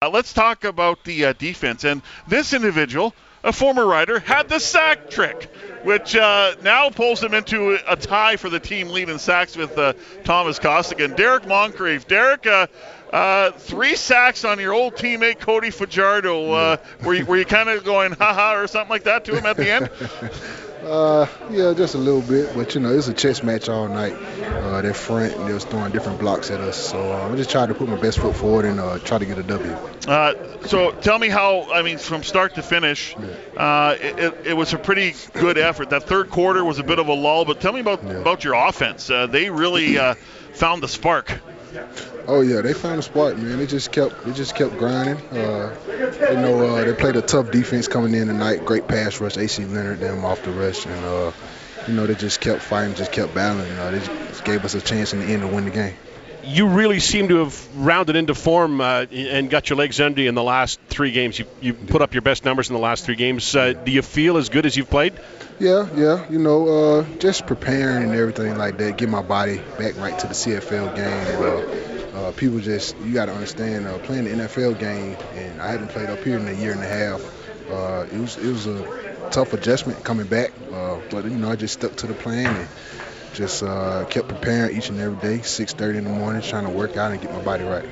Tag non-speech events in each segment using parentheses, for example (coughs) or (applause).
Uh, let's talk about the uh, defense. And this individual, a former rider, had the sack trick, which uh, now pulls him into a tie for the team lead in sacks with uh, Thomas Costigan. Derek Moncrief. Derek, uh, uh, three sacks on your old teammate Cody Fajardo. Were you, were you kind of going haha or something like that to him at the end? (laughs) Uh, yeah, just a little bit, but you know, it's a chess match all night. Uh, they're front and they was throwing different blocks at us, so uh, I just tried to put my best foot forward and uh, try to get a W. Uh, so tell me how, I mean, from start to finish, uh, it, it, it was a pretty good effort. That third quarter was a bit of a lull, but tell me about Yeah. about your offense. Uh, they really uh, found the spark. Oh yeah, they found a spot, man. They just kept they just kept grinding. Uh, you know, uh, they played a tough defense coming in tonight. Great pass rush, AC Leonard them off the rush, and uh, you know they just kept fighting, just kept battling. Uh, they just gave us a chance in the end to win the game. You really seem to have rounded into form uh, and got your legs under you in the last three games. You, you put up your best numbers in the last three games. Uh, do you feel as good as you've played? Yeah, yeah, you know, uh, just preparing and everything like that, get my body back right to the CFL game. Uh, uh, people just, you got to understand, uh, playing the NFL game, and I haven't played up here in a year and a half. Uh, it was it was a tough adjustment coming back, uh, but you know, I just stuck to the plan and just uh, kept preparing each and every day, 6:30 in the morning, trying to work out and get my body right.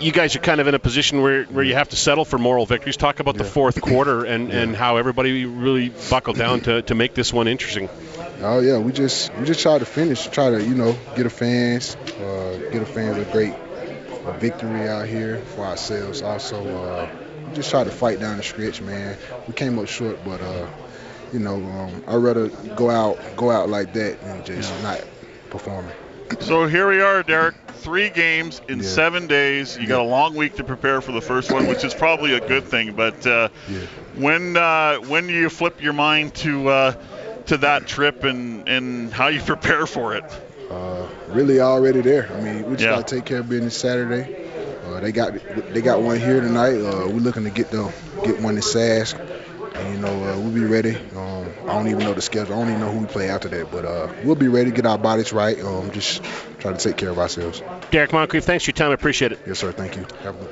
You guys are kind of in a position where, where you have to settle for moral victories. Talk about the fourth quarter (coughs) and, and how everybody really buckled down to, to make this one interesting. Oh yeah, we just we just try to finish, try to you know get a fans, uh, get a fans a great a victory out here for ourselves. Also, uh, we just try to fight down the stretch, man. We came up short, but uh, you know um, I'd rather go out go out like that than just not performing. So here we are, Derek. Three games in Yeah. seven days. You got a long week to prepare for the first one, which is probably a good thing. But uh, Yeah. when uh, when do you flip your mind to uh, to that trip and, and how you (laughs) prepare for it? Uh, really already there. I mean, we just Yeah. gotta take care of business Saturday. Uh, they got they got one here tonight. Uh, we're looking to get them get one in Sask. And, you know, uh, we'll be ready. Um, I don't even know the schedule. I don't even know who we play after that. But uh, we'll be ready, to get our bodies right. Um, just try to take care of ourselves. Derek Moncrief, thanks for your time. I appreciate it. Yes, sir. Thank you. Have a good